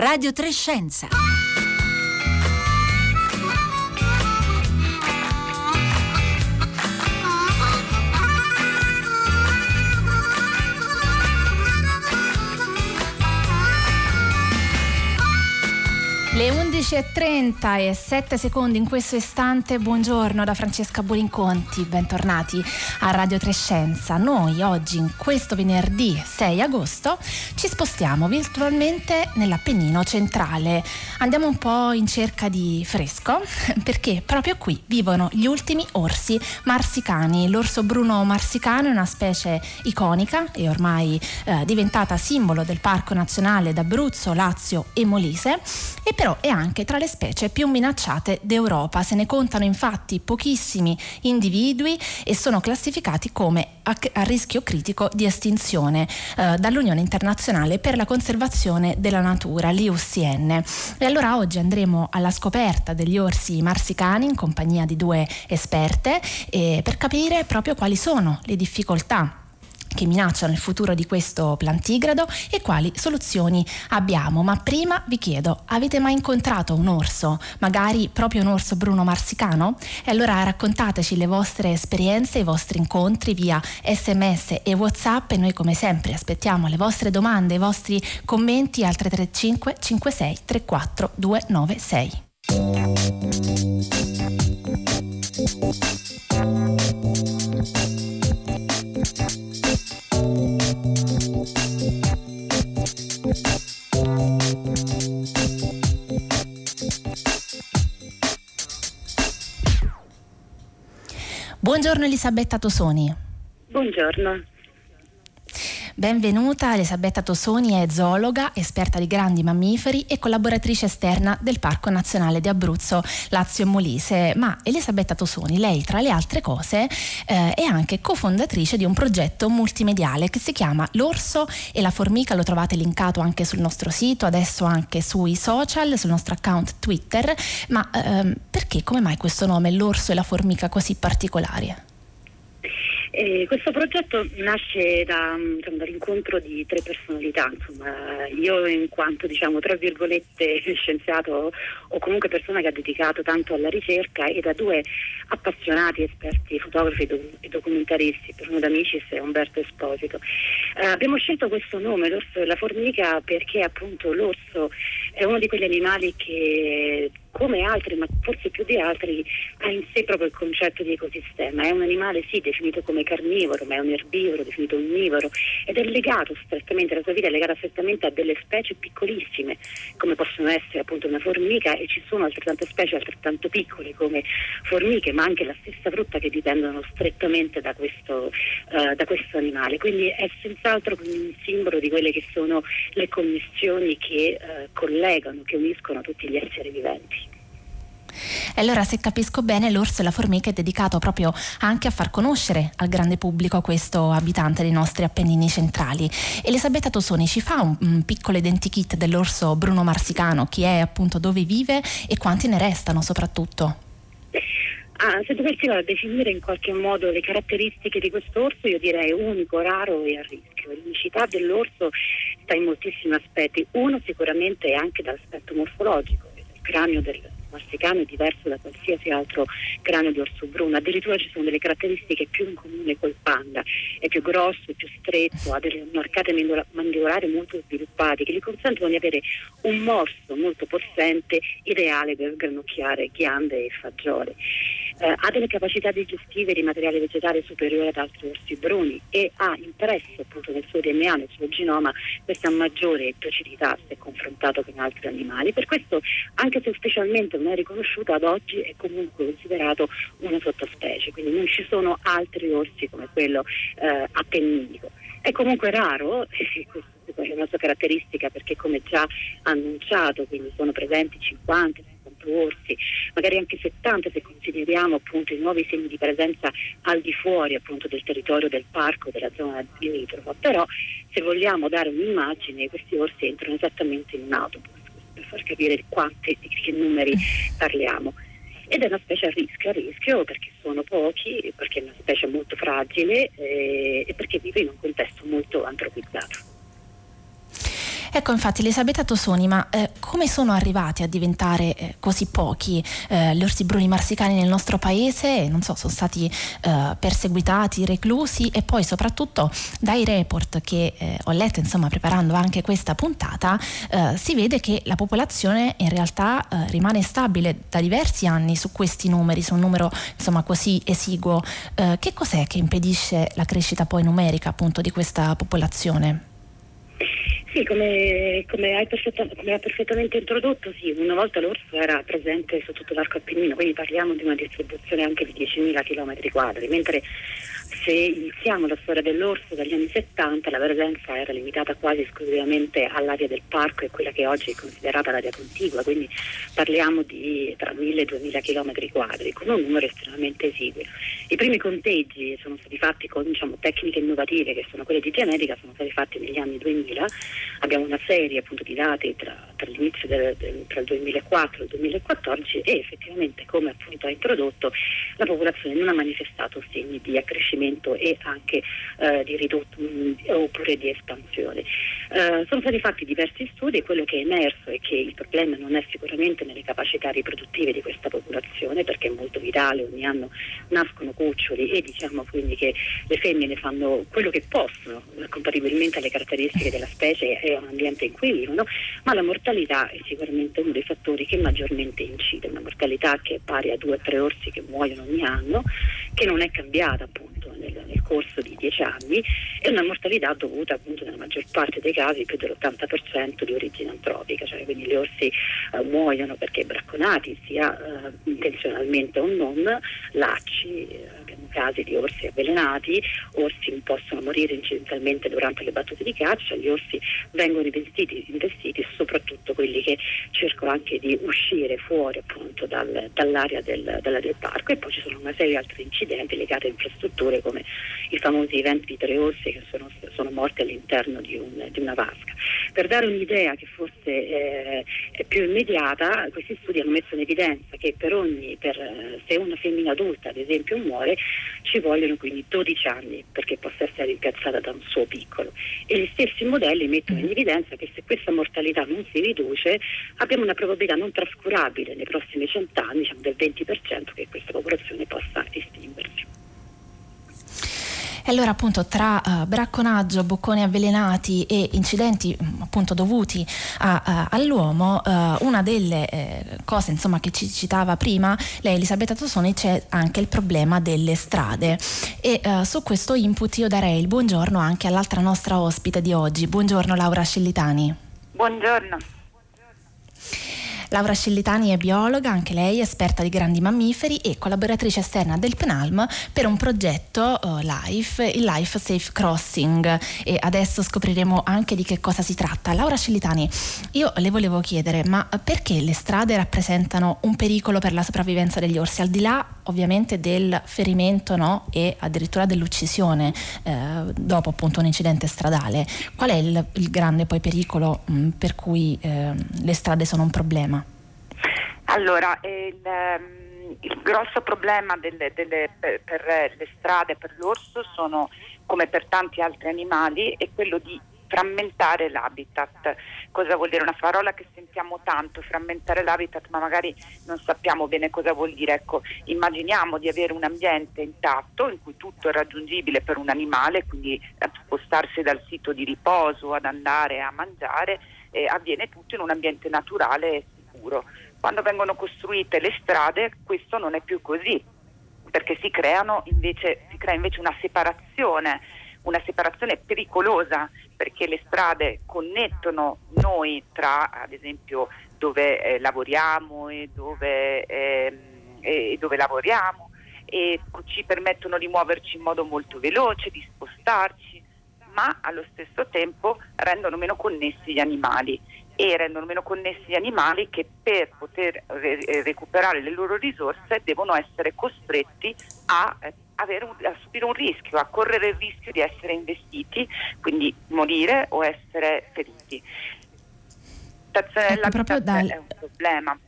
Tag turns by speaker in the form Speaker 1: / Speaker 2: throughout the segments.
Speaker 1: Radio Trescenza.
Speaker 2: 11.30 e 7 secondi in questo istante, buongiorno da Francesca Burinconti, bentornati a Radio Trescenza. Noi oggi, in questo venerdì 6 agosto, ci spostiamo virtualmente nell'Appennino centrale. Andiamo un po' in cerca di fresco, perché proprio qui vivono gli ultimi orsi marsicani. L'orso bruno marsicano è una specie iconica e ormai eh, diventata simbolo del Parco Nazionale d'Abruzzo, Lazio e Molise, e però è anche tra le specie più minacciate d'Europa. Se ne contano infatti pochissimi individui e sono classificati come a, a rischio critico di estinzione eh, dall'Unione Internazionale per la Conservazione della Natura, l'IUCN. E allora oggi andremo alla scoperta degli orsi marsicani in compagnia di due esperte eh, per capire proprio quali sono le difficoltà che minacciano il futuro di questo plantigrado e quali soluzioni abbiamo. Ma prima vi chiedo, avete mai incontrato un orso? Magari proprio un orso bruno marsicano? E allora raccontateci le vostre esperienze, i vostri incontri via sms e whatsapp e noi come sempre aspettiamo le vostre domande, i vostri commenti al 335 56 34 296. Buongiorno Elisabetta Tosoni.
Speaker 3: Buongiorno.
Speaker 2: Benvenuta Elisabetta Tosoni è zoologa, esperta di grandi mammiferi e collaboratrice esterna del Parco Nazionale di Abruzzo, Lazio e Molise. Ma Elisabetta Tosoni, lei tra le altre cose eh, è anche cofondatrice di un progetto multimediale che si chiama L'Orso e la Formica, lo trovate linkato anche sul nostro sito, adesso anche sui social, sul nostro account Twitter. Ma ehm, perché, come mai questo nome, L'Orso e la Formica, così particolare?
Speaker 3: Eh, questo progetto nasce da, diciamo, dall'incontro di tre personalità, insomma, io in quanto diciamo, scienziato o comunque persona che ha dedicato tanto alla ricerca e da due appassionati esperti fotografi e documentaristi, Bruno D'Amicis e Umberto Esposito. Eh, abbiamo scelto questo nome, l'orso della formica, perché appunto l'orso è uno di quegli animali che come altri, ma forse più di altri, ha in sé proprio il concetto di ecosistema. È un animale sì definito come carnivoro, ma è un erbivoro definito onnivoro ed è legato strettamente, la sua vita è legata strettamente a delle specie piccolissime, come possono essere appunto una formica e ci sono altrettante specie altrettanto piccole come formiche, ma anche la stessa frutta che dipendono strettamente da questo, uh, da questo animale. Quindi è senz'altro un simbolo di quelle che sono le connessioni che uh, collegano, che uniscono tutti gli esseri viventi.
Speaker 2: E allora, se capisco bene, l'orso e la formica è dedicato proprio anche a far conoscere al grande pubblico questo abitante dei nostri Appennini centrali. Elisabetta Tosoni ci fa un, un piccolo identikit dell'orso bruno marsicano, chi è appunto dove vive e quanti ne restano soprattutto?
Speaker 3: Ah, se dovessi definire in qualche modo le caratteristiche di questo orso, io direi unico, raro e a rischio. L'unicità dell'orso sta in moltissimi aspetti. Uno sicuramente è anche dall'aspetto morfologico, il cranio del, marsicano è diverso da qualsiasi altro cranio di orso bruno, addirittura ci sono delle caratteristiche più in comune col panda, è più grosso, è più stretto, ha delle arcate mandibolari molto sviluppate che gli consentono di avere un morso molto possente, ideale per granocchiare ghiande e fagioli. Eh, ha delle capacità digestive di materiale vegetale superiore ad altri orsi bruni e ha impresso appunto nel suo DNA, nel suo genoma, questa maggiore placidità se confrontato con altri animali. Per questo, anche se ufficialmente non è riconosciuto ad oggi è comunque considerato una sottospecie, quindi non ci sono altri orsi come quello eh, appenninico. È comunque raro, questa è una sua caratteristica perché come già annunciato, quindi sono presenti 50 orsi, magari anche 70 se consideriamo appunto i nuovi segni di presenza al di fuori appunto del territorio del parco, della zona limitrofa, però se vogliamo dare un'immagine questi orsi entrano esattamente in un autobus per far capire di quanti, di che numeri parliamo. Ed è una specie a rischio, a rischio perché sono pochi, perché è una specie molto fragile eh, e perché vive in un contesto molto antropizzato.
Speaker 2: Ecco, infatti, Elisabetta Tosoni, ma eh, come sono arrivati a diventare eh, così pochi eh, gli orsi bruni marsicani nel nostro paese? Non so, sono stati eh, perseguitati, reclusi e poi soprattutto dai report che eh, ho letto, insomma, preparando anche questa puntata, si vede che la popolazione in realtà rimane stabile da diversi anni su questi numeri, su un numero insomma così esiguo. che cos'è che impedisce la crescita poi numerica appunto di questa popolazione?
Speaker 3: Sì, come, come, hai come, hai perfettamente introdotto, sì, una volta l'orso era presente su tutto l'arco appennino, quindi parliamo di una distribuzione anche di 10.000 km quadri, mentre se iniziamo la storia dell'orso dagli anni 70 la presenza era limitata quasi esclusivamente all'area del parco e quella che oggi è considerata l'area contigua, quindi parliamo di tra 1.000 e 2.000 km quadri, con un numero estremamente esiguo. I primi conteggi sono stati fatti con diciamo, tecniche innovative che sono quelle di genetica, sono stati fatti negli anni 2000, abbiamo una serie appunto, di dati tra, tra del, del, tra il 2004 e il 2014 e effettivamente come appunto ha introdotto la popolazione non ha manifestato segni di accrescimento crescimento e anche eh, di ridotto mh, oppure di espansione. Eh, sono stati fatti diversi studi e quello che è emerso è che il problema non è sicuramente nelle capacità riproduttive di questa popolazione perché è molto virale, ogni anno nascono cuccioli e diciamo quindi che le femmine fanno quello che possono compatibilmente alle caratteristiche della specie e a un ambiente in cui vivono, ma la mortalità è sicuramente uno dei fattori che maggiormente incide, una mortalità che è pari a due o tre orsi che muoiono ogni anno, che non è cambiata appunto corso di dieci anni e una mortalità dovuta appunto nella maggior parte dei casi più dell'80% di origine antropica, cioè quindi gli orsi eh, muoiono perché bracconati sia eh, intenzionalmente o non, lacci, eh, casi di orsi avvelenati, orsi possono morire incidentalmente durante le battute di caccia, gli orsi vengono investiti, investiti soprattutto quelli che cercano anche di uscire fuori appunto dal, dall'area, del, dall'area del parco e poi ci sono una serie di altri incidenti legati a infrastrutture come i famosi eventi di tre orsi che sono, sono morti all'interno di, un, di, una vasca. Per dare un'idea che forse eh, è più immediata, questi studi hanno messo in evidenza che per ogni, per, se una femmina adulta ad esempio muore, ci vogliono quindi 12 anni perché possa essere rimpiazzata da un suo piccolo. E gli stessi modelli mettono in evidenza che se questa mortalità non si riduce, abbiamo una probabilità non trascurabile nei prossimi cent'anni, diciamo del 20%, che questa popolazione possa estinguersi.
Speaker 2: E allora appunto tra uh, bracconaggio, bocconi avvelenati e incidenti mm, appunto dovuti a, a, all'uomo, uh, una delle eh, cose insomma che ci citava prima lei Elisabetta Tosoni c'è anche il problema delle strade e uh, su questo input io darei il buongiorno anche all'altra nostra ospite di oggi. Buongiorno Laura Scellitani.
Speaker 1: Buongiorno.
Speaker 2: Laura Scellitani è biologa, anche lei esperta di grandi mammiferi e collaboratrice esterna del PNALM per un progetto uh, LIFE, il Life Safe Crossing e adesso scopriremo anche di che cosa si tratta. Laura Scellitani, io le volevo chiedere, ma perché le strade rappresentano un pericolo per la sopravvivenza degli orsi, al di là ovviamente del ferimento no? e addirittura dell'uccisione eh, dopo appunto un incidente stradale? Qual è il, il grande poi pericolo mh, per cui eh, le strade sono un problema?
Speaker 1: Allora, il, ehm, il grosso problema delle, delle, per, le strade, per l'orso, sono, come per tanti altri animali, è quello di frammentare l'habitat. Cosa vuol dire? Una parola che sentiamo tanto, frammentare l'habitat, ma magari non sappiamo bene cosa vuol dire. Ecco, immaginiamo di avere un ambiente intatto in cui tutto è raggiungibile per un animale, quindi spostarsi dal sito di riposo ad andare a mangiare, eh, avviene tutto in un ambiente naturale e sicuro. Quando vengono costruite le strade questo non è più così, perché si, invece, si crea invece una separazione, una separazione pericolosa, perché le strade connettono noi tra, ad esempio, dove eh, lavoriamo e dove, eh, e dove lavoriamo e ci permettono di muoverci in modo molto veloce, di spostarci, ma allo stesso tempo rendono meno connessi gli animali e rendono meno connessi gli animali che per poter re- eh, recuperare le loro risorse devono essere costretti a, eh, un, a, subire un rischio, a correre il rischio di essere investiti, quindi morire o essere feriti.
Speaker 2: Ecco, proprio dal...
Speaker 1: è un problema.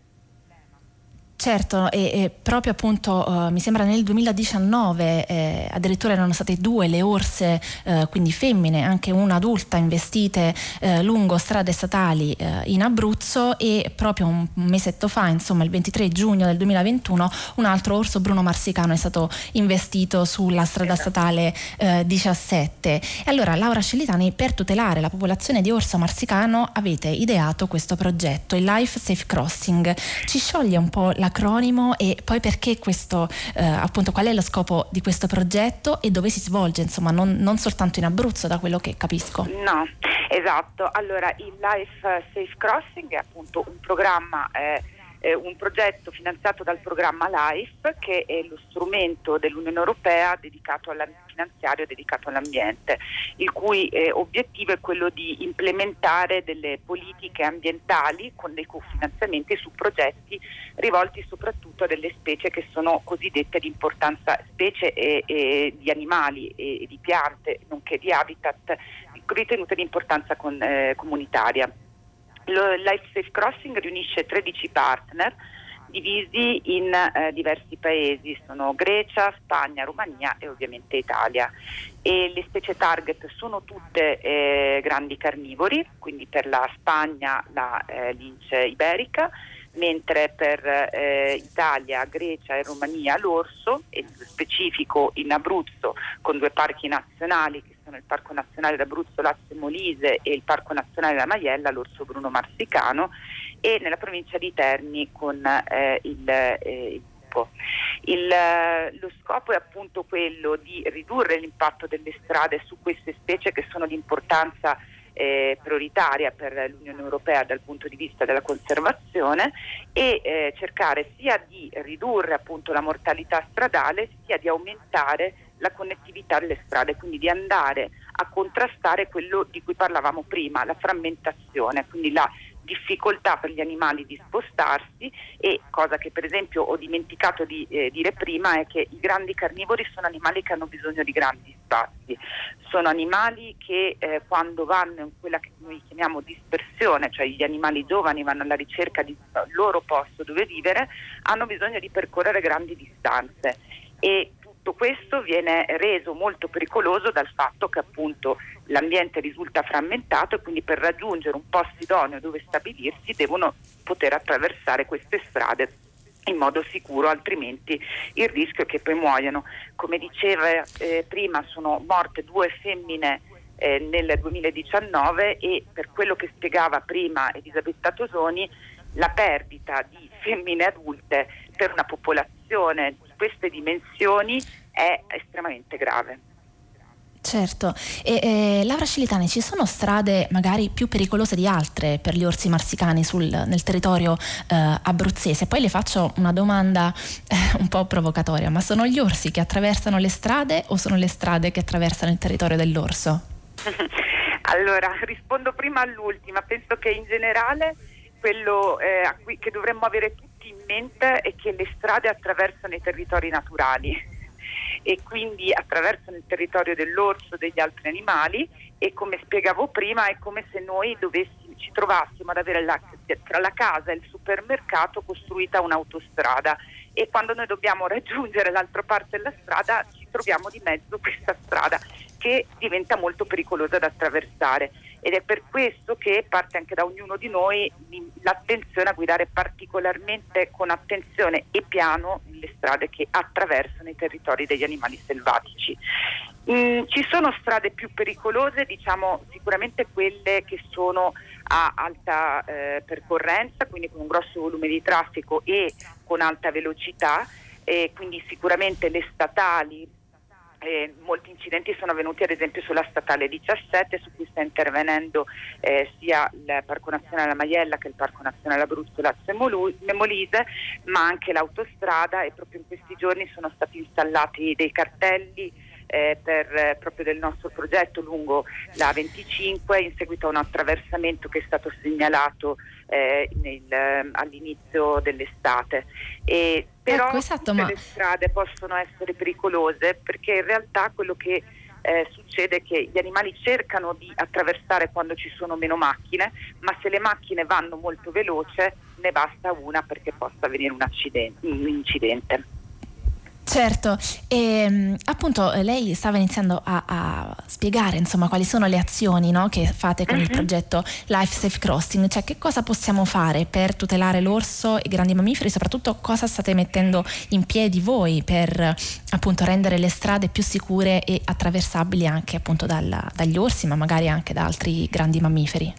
Speaker 2: Certo, e, e proprio appunto uh, mi sembra nel 2019 eh, addirittura erano state due le orse, eh, quindi femmine, anche una adulta, investite eh, lungo strade statali eh, in Abruzzo e proprio un mesetto fa, insomma il 23 giugno del 2021, un altro orso Bruno Marsicano è stato investito sulla strada esatto. statale 17. Eh, e allora Laura Scellitani, per tutelare la popolazione di orso marsicano avete ideato questo progetto, il Life Safe Crossing. Ci scioglie un po' la l'acronimo e poi perché questo, eh, appunto, qual è lo scopo di questo progetto e dove si svolge, insomma, non, non soltanto in Abruzzo, da quello che capisco.
Speaker 1: No, esatto. Allora, il Life Safe Crossing è appunto un programma. Eh, eh, un progetto finanziato dal programma LIFE che è lo strumento dell'Unione Europea dedicato finanziario dedicato all'ambiente, il cui eh, obiettivo è quello di implementare delle politiche ambientali con dei cofinanziamenti su progetti rivolti soprattutto a delle specie che sono cosiddette di importanza, specie e, e di animali e, e, di piante, nonché di habitat ritenute di importanza con, eh, comunitaria. Life Safe Crossing riunisce 13 partner divisi in eh, diversi paesi, sono Grecia, Spagna, Romania e ovviamente Italia. E le specie target sono tutte eh, grandi carnivori, quindi per la Spagna la eh, lince iberica, mentre per eh, Italia, Grecia e Romania l'orso, e specifico in Abruzzo con due parchi nazionali che sono il Parco Nazionale d'Abruzzo Lazio Molise e il Parco Nazionale della Maiella, l'orso Bruno Marsicano, e nella provincia di Terni con eh, il, eh, il il, lo scopo è appunto quello di ridurre l'impatto delle strade su queste specie che sono di importanza eh, prioritaria per l'Unione Europea dal punto di vista della conservazione e eh, cercare sia di ridurre appunto la mortalità stradale sia di aumentare la connettività delle strade, quindi di andare a contrastare quello di cui parlavamo prima, la frammentazione, quindi la difficoltà per gli animali di spostarsi e cosa che per esempio ho dimenticato di eh, dire prima è che i grandi carnivori sono animali che hanno bisogno di grandi spazi, sono animali che eh, quando vanno in quella che noi chiamiamo dispersione, cioè gli animali giovani vanno alla ricerca del loro posto dove vivere, hanno bisogno di percorrere grandi distanze. E tutto questo viene reso molto pericoloso dal fatto che appunto l'ambiente risulta frammentato e quindi per raggiungere un posto idoneo dove stabilirsi devono poter attraversare queste strade in modo sicuro, altrimenti il rischio è che poi muoiano. Come diceva eh, prima, sono morte due femmine eh, nel 2019 e per quello che spiegava prima Elisabetta Tosoni, la perdita di femmine adulte per una popolazione queste dimensioni è estremamente grave.
Speaker 2: Certo, e, e, Laura Scilitani, ci sono strade magari più pericolose di altre per gli orsi marsicani sul, nel territorio eh, abruzzese? Poi le faccio una domanda eh, un po' provocatoria, ma sono gli orsi che attraversano le strade o sono le strade che attraversano il territorio dell'orso?
Speaker 1: allora, rispondo prima all'ultima, penso che in generale quello eh, cui, che dovremmo avere tutti in mente è che le strade attraversano i territori naturali e quindi attraversano il territorio dell'orso, degli altri animali e come spiegavo prima è come se noi dovessimo, ci trovassimo ad avere la, tra la casa e il supermercato costruita un'autostrada e quando noi dobbiamo raggiungere l'altra parte della strada ci troviamo di mezzo questa strada che diventa molto pericolosa da attraversare ed è per questo che parte anche da ognuno di noi l'attenzione a guidare particolarmente con attenzione e piano le strade che attraversano i territori degli animali selvatici. Mm, ci sono strade più pericolose, diciamo sicuramente quelle che sono a alta eh, percorrenza, quindi con un grosso volume di traffico e con alta velocità, e quindi sicuramente le statali, eh, molti incidenti sono avvenuti ad esempio sulla statale 17 su cui sta intervenendo eh, sia il Parco Nazionale La Maiella che il Parco Nazionale Abruzzo Lazio e Molise, ma anche l'autostrada e proprio in questi giorni sono stati installati dei cartelli eh, per, proprio del nostro progetto lungo la 25 in seguito a un attraversamento che è stato segnalato eh, nel, ehm, all'inizio dell'estate. E, però ecco, esatto, ma... le strade possono essere pericolose perché in realtà quello che eh, succede che gli animali cercano di attraversare quando ci sono meno macchine, ma se le macchine vanno molto veloce ne basta una perché possa avvenire un, un incidente.
Speaker 2: Certo, e ehm, appunto eh, lei stava iniziando a, a spiegare insomma quali sono le azioni no, che fate con uh-huh. il mhm. progetto Life Safe Crossing, cioè che cosa possiamo fare per tutelare l'orso e i grandi mammiferi, soprattutto cosa state mettendo in piedi voi per appunto rendere le strade più sicure e attraversabili anche appunto dal, dagli orsi ma magari anche da altri grandi mammiferi.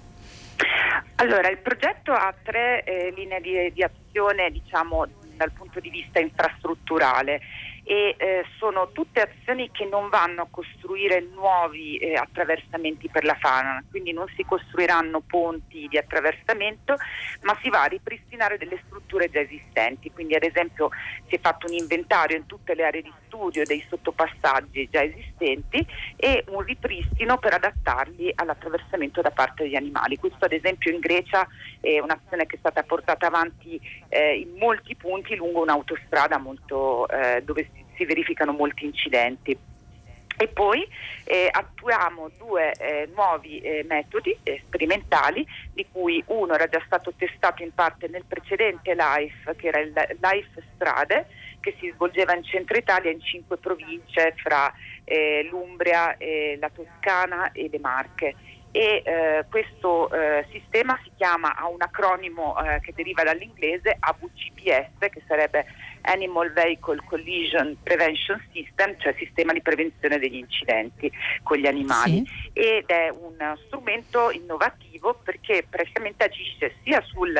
Speaker 1: Allora, il progetto ha tre eh, linee di, di azione, diciamo, dal punto di vista infrastrutturale. E eh, sono tutte azioni che non vanno a costruire nuovi eh, attraversamenti per la fauna, quindi non si costruiranno ponti di attraversamento, ma si va a ripristinare delle strutture già esistenti, quindi ad esempio si è fatto un inventario in tutte le aree di studio dei sottopassaggi già esistenti e un ripristino per adattarli all'attraversamento da parte degli animali. Questo ad esempio in Grecia è un'azione che è stata portata avanti eh, in molti punti lungo un'autostrada molto, eh, dove si verificano molti incidenti. E poi eh, attuiamo due eh, nuovi eh, metodi sperimentali, di cui uno era già stato testato in parte nel precedente LIFE, che era il LIFE Strade, che si svolgeva in centro Italia in cinque province fra eh, l'Umbria, la Toscana e le Marche e eh, questo eh, sistema si chiama, ha un acronimo eh, che deriva dall'inglese AVCPS che sarebbe Animal Vehicle Collision Prevention System, cioè sistema di prevenzione degli incidenti con gli animali sì. ed è un strumento innovativo perché praticamente agisce sia sul,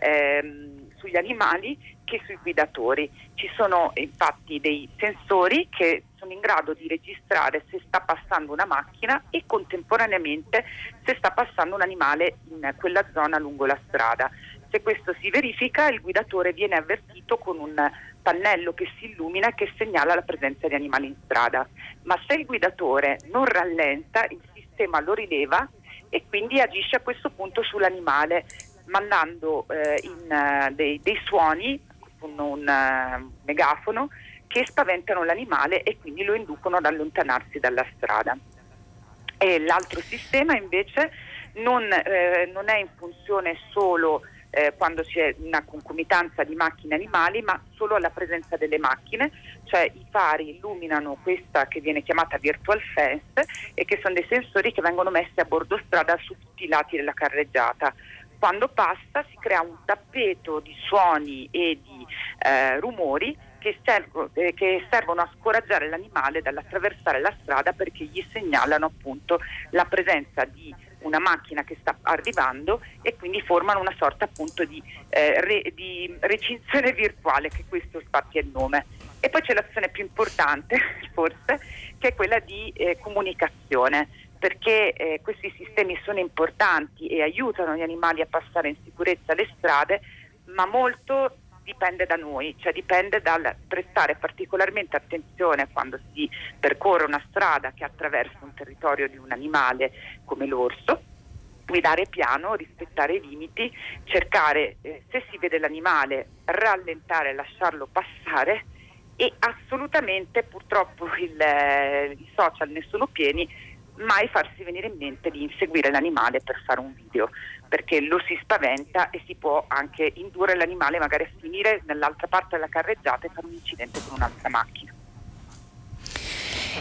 Speaker 1: ehm, sugli animali che sui guidatori. Ci sono infatti dei sensori che sono in grado di registrare se sta passando una macchina e contemporaneamente se sta passando un animale in quella zona lungo la strada. Se questo si verifica il guidatore viene avvertito con un pannello che si illumina e che segnala la presenza di animali in strada. Ma se il guidatore non rallenta, il sistema lo rileva e quindi agisce a questo punto sull'animale mandando eh, in, uh, dei, dei, suoni con un uh, megafono che spaventano l'animale e quindi lo inducono ad allontanarsi dalla strada. E l'altro sistema invece non, eh, non è in funzione solo eh, quando c'è una concomitanza di macchine animali, ma solo alla presenza delle macchine, cioè i fari illuminano questa che viene chiamata virtual fence e che sono dei sensori che vengono messi a bordo strada su tutti i lati della carreggiata. Quando passa si crea un tappeto di suoni e di eh, rumori che, servo, eh, che, servono a scoraggiare l'animale dall'attraversare la strada perché gli segnalano appunto la presenza di una macchina che sta arrivando e quindi formano una sorta appunto di, eh, re, di recinzione virtuale che questo infatti è il nome. E poi c'è l'azione più importante forse che è quella di eh, comunicazione perché eh, questi sistemi sono importanti e aiutano gli animali a passare in sicurezza le strade, ma molto dipende da noi, cioè dipende dal prestare particolarmente attenzione quando si percorre una strada che attraversa un territorio di un animale come l'orso, guidare piano, rispettare i limiti, cercare, eh, se si vede l'animale, rallentare lasciarlo passare e assolutamente purtroppo il, eh, i social ne sono pieni, mai farsi venire in mente di inseguire l'animale per fare un video perché lo si spaventa e si può anche indurre l'animale magari a finire nell'altra parte della carreggiata e fare un incidente con un'altra macchina.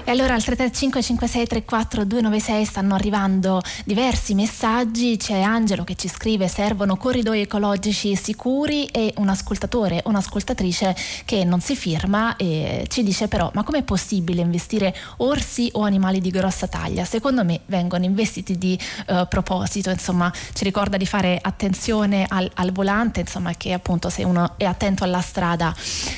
Speaker 2: E allora al 335 56 34 296 stanno arrivando diversi messaggi, c'è Angelo che ci scrive servono corridoi ecologici sicuri e un ascoltatore o un'ascoltatrice che non si firma e ci dice però ma com'è possibile investire orsi o animali di grossa taglia? Secondo me vengono investiti di uh, proposito, insomma ci ricorda di fare attenzione al, al volante, insomma che appunto se uno è attento alla strada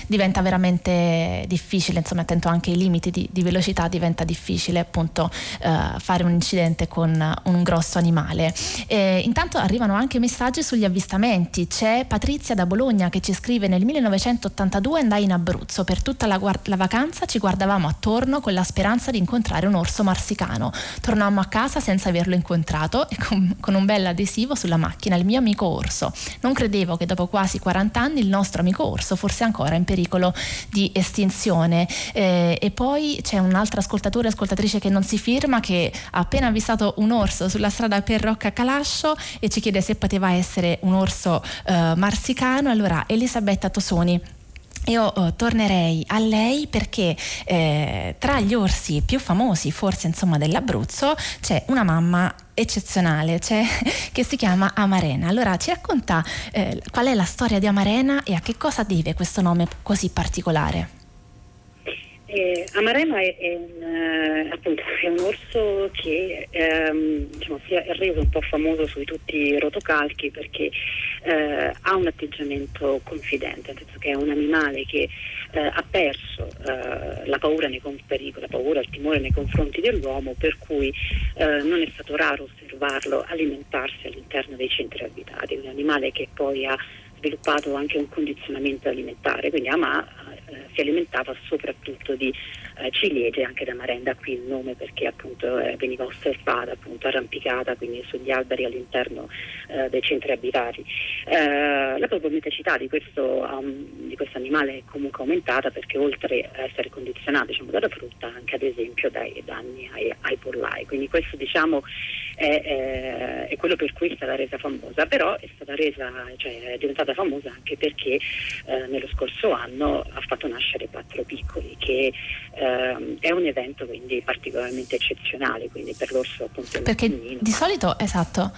Speaker 2: diventa veramente difficile, insomma attento anche ai limiti di, di velocità velocità diventa difficile appunto eh, fare un incidente con un grosso animale. E intanto arrivano anche messaggi sugli avvistamenti. C'è Patrizia da Bologna che ci scrive nel 1982 andai in Abruzzo, per tutta la, guard- la vacanza ci guardavamo attorno con la speranza di incontrare un orso marsicano. Tornammo a casa senza averlo incontrato e con, con un bel adesivo sulla macchina, il mio amico orso. Non credevo che dopo quasi 40 anni il nostro amico orso fosse ancora in pericolo di estinzione. Eh, e poi c'è un altro ascoltatore e ascoltatrice che non si firma che ha appena avvistato un orso sulla strada per Rocca Calascio e ci chiede se poteva essere un orso eh, marsicano. Allora Elisabetta Tosoni io uh, tornerei a lei perché eh, tra gli orsi più famosi, forse insomma dell'Abruzzo, c'è una mamma eccezionale che si chiama Amarena. Allora ci racconta eh, qual è la storia di Amarena e a che cosa deve questo nome così particolare?
Speaker 3: Eh, Amarena è, è, un, eh, appunto, è, un, orso che ehm, diciamo, si è reso un po' famoso sui tutti i rotocalchi perché eh, ha un atteggiamento confidente, nel senso che è un animale che eh, ha perso eh, la paura nei pericoli, la paura, il timore nei confronti dell'uomo, per cui eh, non è stato raro osservarlo alimentarsi all'interno dei centri abitati, un animale che poi ha sviluppato anche un condizionamento alimentare, quindi ama, eh, si alimentava soprattutto di eh, ciliegie, anche da Marenda qui il nome perché appunto eh, veniva osservata, appunto arrampicata quindi sugli alberi all'interno eh, dei centri abitati. Eh, la probabilità di questo, um, di questo animale è comunque aumentata perché oltre a essere condizionato diciamo, dalla frutta anche ad esempio dai danni ai, ai pollai, quindi questo diciamo è, è, è, quello per cui è stata resa famosa, però è stata resa, cioè è diventata famosa anche perché eh, nello scorso anno ha fatto nascere Quattro Piccoli, che eh, è un evento quindi particolarmente eccezionale, quindi per l'orso appunto
Speaker 2: Perché di solito, esatto,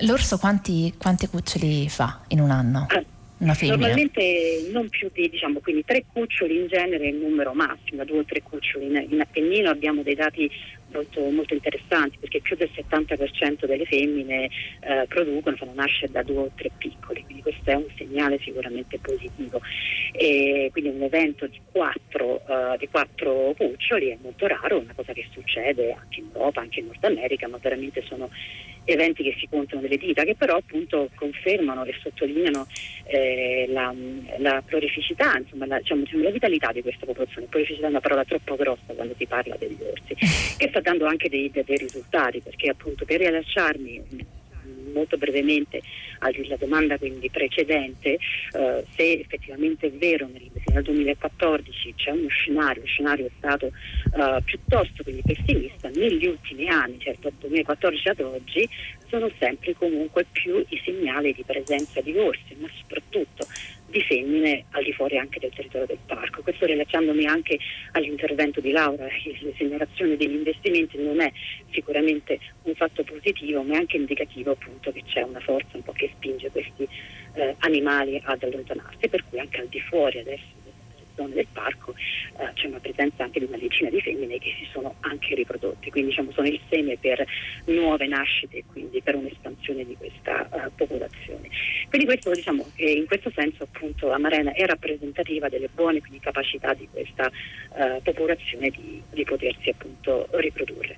Speaker 2: l'orso quanti, quanti cuccioli fa in un anno?
Speaker 3: Ah, Normalmente non più di diciamo, quindi tre cuccioli in genere è il numero massimo, due o tre cuccioli. In, in Appennino abbiamo dei dati molto, molto interessanti perché più del 70% delle femmine eh, producono, fanno nascere da due o tre piccoli, quindi questo è un segnale sicuramente positivo. E quindi un evento di quattro, uh, di quattro cuccioli è molto raro, una cosa che succede anche in Europa, anche in Nord America, ma veramente sono eventi che si contano delle dita, che però appunto confermano e sottolineano eh, la, la, prolificità, insomma la, diciamo, diciamo, la, vitalità di questa popolazione. Prolificità è una parola troppo grossa quando si parla degli orsi, che sta dando anche dei, dei risultati, perché appunto per rilasciarmi molto brevemente alla domanda quindi precedente eh, se effettivamente è vero nel 2014 c'è uno scenario, lo scenario è stato eh, piuttosto pessimista, negli ultimi anni, certo dal 2014 ad oggi, sono sempre comunque più i segnali di presenza di orsi, ma soprattutto di femmine al di fuori anche del territorio del parco. Questo rilacciandomi anche all'intervento di Laura, la segnalazione degli investimenti non è sicuramente un fatto positivo, ma è anche indicativo appunto che c'è una forza un po' che spinge questi eh, animali ad allontanarsi, per cui anche al di fuori adesso zone del parco eh, c'è una presenza anche di una decina di femmine che si sono anche riprodotte, quindi diciamo, sono il seme per nuove nascite e quindi per un'espansione di questa uh, popolazione. Quindi questo, diciamo, in questo senso appunto Amarena è rappresentativa delle buone quindi, capacità di questa uh, popolazione di, di, potersi appunto riprodurre.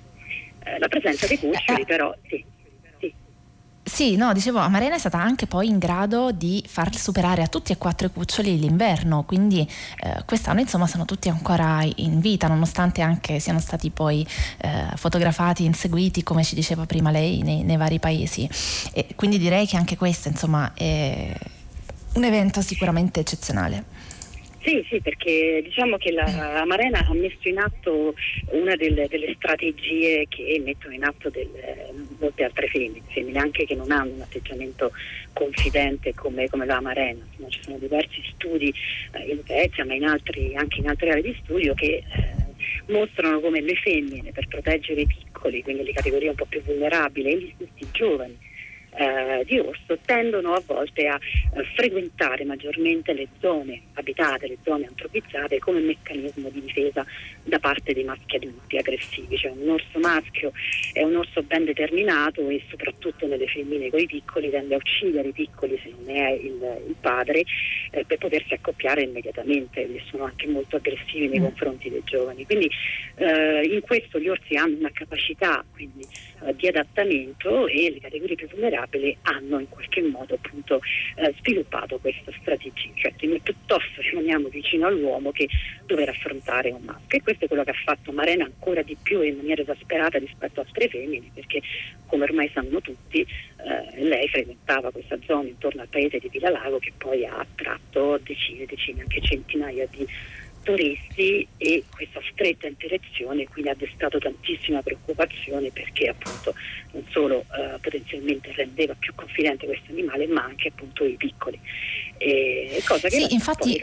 Speaker 3: Uh, la presenza dei cuccioli però sì.
Speaker 2: Sì, no, dicevo, Amarena è stata anche poi in grado di far superare a tutti e quattro i cuccioli l'inverno, quindi eh, quest'anno insomma sono tutti ancora in vita, nonostante anche siano stati poi eh, fotografati, inseguiti, come ci diceva prima lei, nei, nei vari paesi. E quindi direi che anche questo insomma è un evento sicuramente eccezionale.
Speaker 3: Sì, sì, perché diciamo che la Marena ha messo in atto una delle, delle strategie che mettono in atto delle, molte altre femmine, anche che non hanno un atteggiamento confidente come, come la Marena. Insomma, ci sono diversi studi eh, in Svezia, ma in altri, anche in altre aree di studio che eh, mostrano come le femmine per proteggere i piccoli, quindi le categorie un po' più vulnerabili, e gli stessi giovani, eh, di orso tendono a volte a eh, frequentare maggiormente le zone abitate, le zone antropizzate come meccanismo di difesa da parte dei maschi adulti aggressivi. Cioè un orso maschio è un orso ben determinato e soprattutto nelle femmine con i piccoli tende a uccidere i piccoli se non è il, il padre eh, per potersi accoppiare immediatamente e sono anche molto aggressivi nei mm. confronti dei giovani. Quindi eh, in questo gli orsi hanno una capacità quindi, eh, di adattamento e le categorie più vulnerabili hanno in qualche modo appunto eh, sviluppato questa strategia, cioè noi piuttosto rimaniamo vicino all'uomo che dover affrontare un maschio. E questo è quello che ha fatto Marena ancora di più in maniera esasperata rispetto a altre femmine perché come ormai sanno tutti eh, lei frequentava questa zona intorno al paese di Villa Lago che poi ha attratto decine, decine, anche centinaia di turisti e questa stretta interazione quindi ha destato tantissima preoccupazione perché appunto non solo eh, potenzialmente rendeva più confidente questo animale ma anche appunto i piccoli.
Speaker 2: E, cosa che sì, infatti,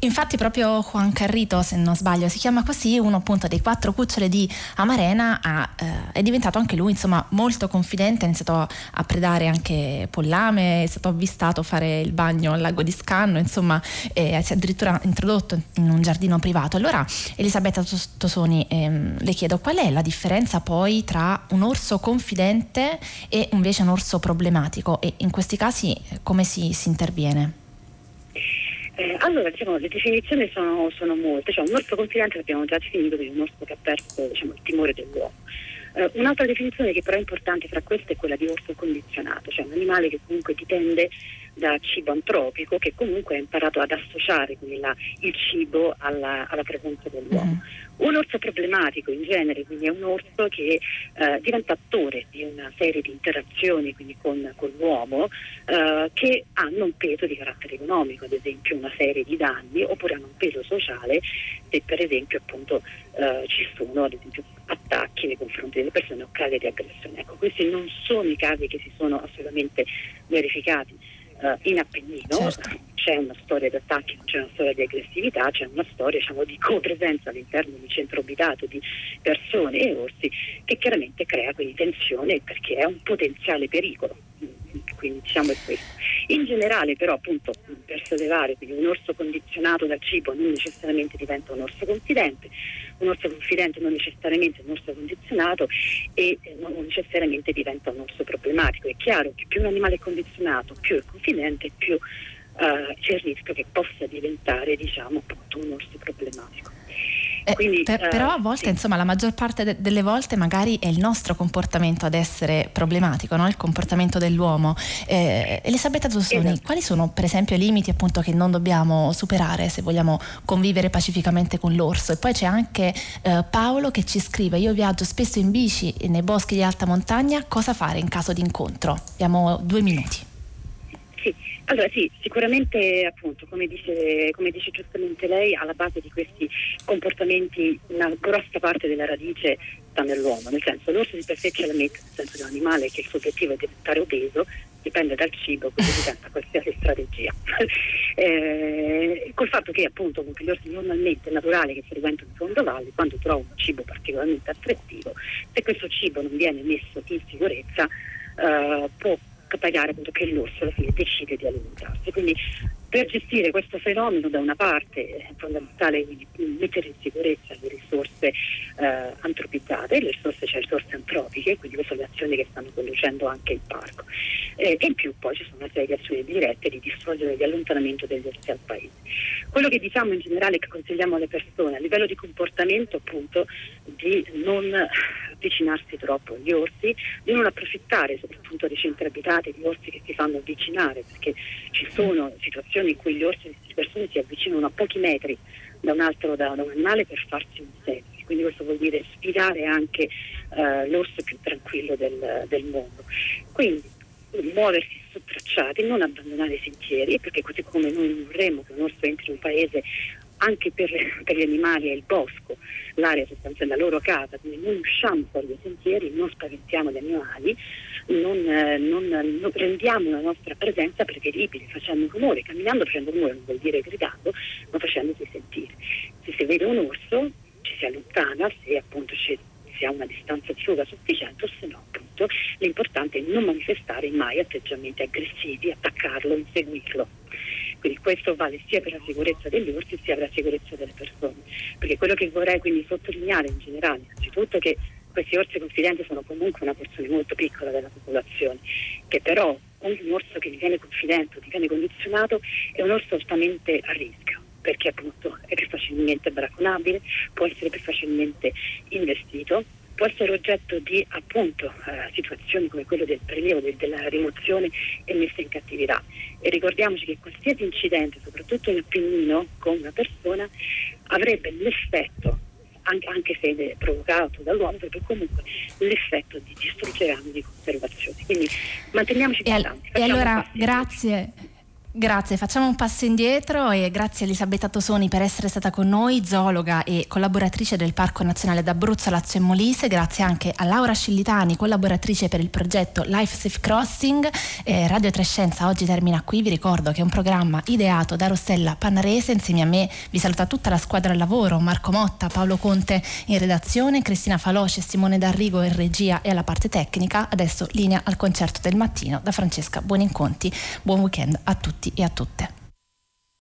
Speaker 2: Infatti proprio Juan Carrito, se non sbaglio, si chiama così, uno appunto dei quattro cucciole di Amarena ha, eh, è diventato anche lui insomma molto confidente, ha iniziato a predare anche pollame, è stato avvistato fare il bagno al lago di Scanno, insomma eh, si è addirittura introdotto in un giardino privato. Allora Elisabetta Tosoni, ehm, le chiedo qual è la differenza poi tra un orso confidente e invece un orso problematico e in questi casi come si, si interviene?
Speaker 3: Eh, allora, diciamo, le definizioni sono, sono molte. Cioè, un orso confidente l'abbiamo già definito come un orso che ha perso diciamo, il timore dell'uomo. Eh, un'altra definizione che però è importante fra queste è quella di orso condizionato, cioè un animale che comunque dipende da cibo antropico che comunque ha imparato ad associare la, il cibo alla, alla presenza dell'uomo. Mm. Un orso problematico in genere quindi è un orso che eh, diventa attore di una serie di interazioni con, con, l'uomo eh, che hanno un peso di carattere economico, ad esempio una serie di danni, oppure hanno un peso sociale se per esempio appunto eh, ci sono ad esempio attacchi nei confronti delle persone o casi di aggressione. Ecco, questi non sono i casi che si sono assolutamente verificati uh, in Appennino certo. C'è una storia di attacchi, c'è una storia di aggressività, c'è una storia diciamo, di copresenza all'interno di centro abitato di persone e orsi che chiaramente crea quindi tensione perché è un potenziale pericolo. Quindi diciamo è questo. In generale però appunto per sollevare un orso condizionato dal cibo non necessariamente diventa un orso confidente, un orso confidente non necessariamente un orso condizionato e eh, non necessariamente diventa un orso problematico. È chiaro che più un animale è condizionato, più è confidente, più uh, c'è il rischio che possa diventare diciamo appunto un orso problematico.
Speaker 2: Eh, Quindi, per, però a volte, sì. insomma, la maggior parte de- delle volte magari è il nostro comportamento ad essere problematico, no? il comportamento dell'uomo. Eh, Elisabetta Tossoni, esatto. quali sono per esempio i limiti appunto che non dobbiamo superare se vogliamo convivere pacificamente con l'orso? E poi c'è anche eh, Paolo che ci scrive, io viaggio spesso in bici nei boschi di alta montagna, cosa fare in caso di incontro? Abbiamo due minuti.
Speaker 3: Sì, allora sì, sicuramente appunto, come dice, come dice, giustamente lei, alla base di questi comportamenti una grossa parte della radice sta nell'uomo, nel senso l'orso di per sé ce la mette, nel senso che un animale che il suo obiettivo è diventare obeso, dipende dal cibo, quindi diventa qualsiasi strategia. eh, col fatto che appunto con gli orsi normalmente è naturale che frequentano il fondovalle, quando trova un cibo particolarmente attrattivo, se questo cibo non viene messo in sicurezza, eh, può pagare appunto che l'orso alla fine decide di alimentarsi. Quindi per gestire questo fenomeno da una parte è fondamentale mettere in sicurezza le risorse eh, antropizzate, le risorse, cioè risorse antropiche, quindi queste sono le azioni che stanno conducendo anche il parco. Eh, e in più poi ci sono una serie di azioni dirette di distruzione e di allontanamento degli orsi al paese. Quello che diciamo in generale che consigliamo alle persone a livello di comportamento appunto di non avvicinarsi troppo agli orsi, di non approfittare soprattutto dei centri abitati di orsi che si fanno avvicinare, perché ci sono situazioni in cui gli orsi, le persone si avvicinano a pochi metri da un altro da, da un animale per farsi un selfie. Quindi questo vuol dire sfidare anche eh, l'orso più tranquillo del, del mondo. Quindi muoversi su tracciati, non abbandonare i sentieri, perché così come noi vorremmo che un orso entri in un paese anche per, per, gli animali è il bosco, l'area sostanziale, la loro casa, quindi noi usciamo fuori dai sentieri, non spaventiamo gli animali, non, eh, non, non rendiamo la nostra presenza prevedibile, facendo rumore, camminando facendo rumore non vuol dire gridando, ma facendosi sentire. Se si vede un orso ci si allontana, se appunto ci, si ha una distanza di fuga sufficiente o se no appunto l'importante è non manifestare mai atteggiamenti aggressivi, attaccarlo, inseguirlo. Quindi questo vale sia per la sicurezza degli orsi sia per la sicurezza delle persone. Perché quello che vorrei quindi sottolineare in generale, innanzitutto che questi orsi confidenti sono comunque una porzione molto piccola della popolazione, che però ogni orso che diviene confidente o diviene condizionato è un orso altamente a rischio perché appunto è più facilmente braconabile, può essere più facilmente investito può essere oggetto di appunto eh, situazioni come quello del prelievo, del, della rimozione e messa in cattività. E ricordiamoci che qualsiasi incidente, soprattutto in Appennino, con una persona, avrebbe l'effetto anche, anche se provocato dall'uomo, avrebbe comunque l'effetto di distruggere anni di conservazione. Quindi manteniamoci
Speaker 2: distanti. E, al- e allora, grazie. Grazie, facciamo un passo indietro e grazie a Elisabetta Tosoni per essere stata con noi, zoologa e collaboratrice del Parco Nazionale d'Abruzzo, Lazio e Molise. Grazie anche a Laura Scillitani, collaboratrice per il progetto Life Safe Crossing. Eh, Radio Trescenza oggi termina qui. Vi ricordo che è un programma ideato da Rossella Pannarese. Insieme a me vi saluta tutta la squadra al lavoro, Marco Motta, Paolo Conte in redazione, Cristina Faloce, Simone D'Arrigo in regia e alla parte tecnica. Adesso linea al concerto del mattino da Francesca Buoninconti. Buon weekend a tutti e a tutte.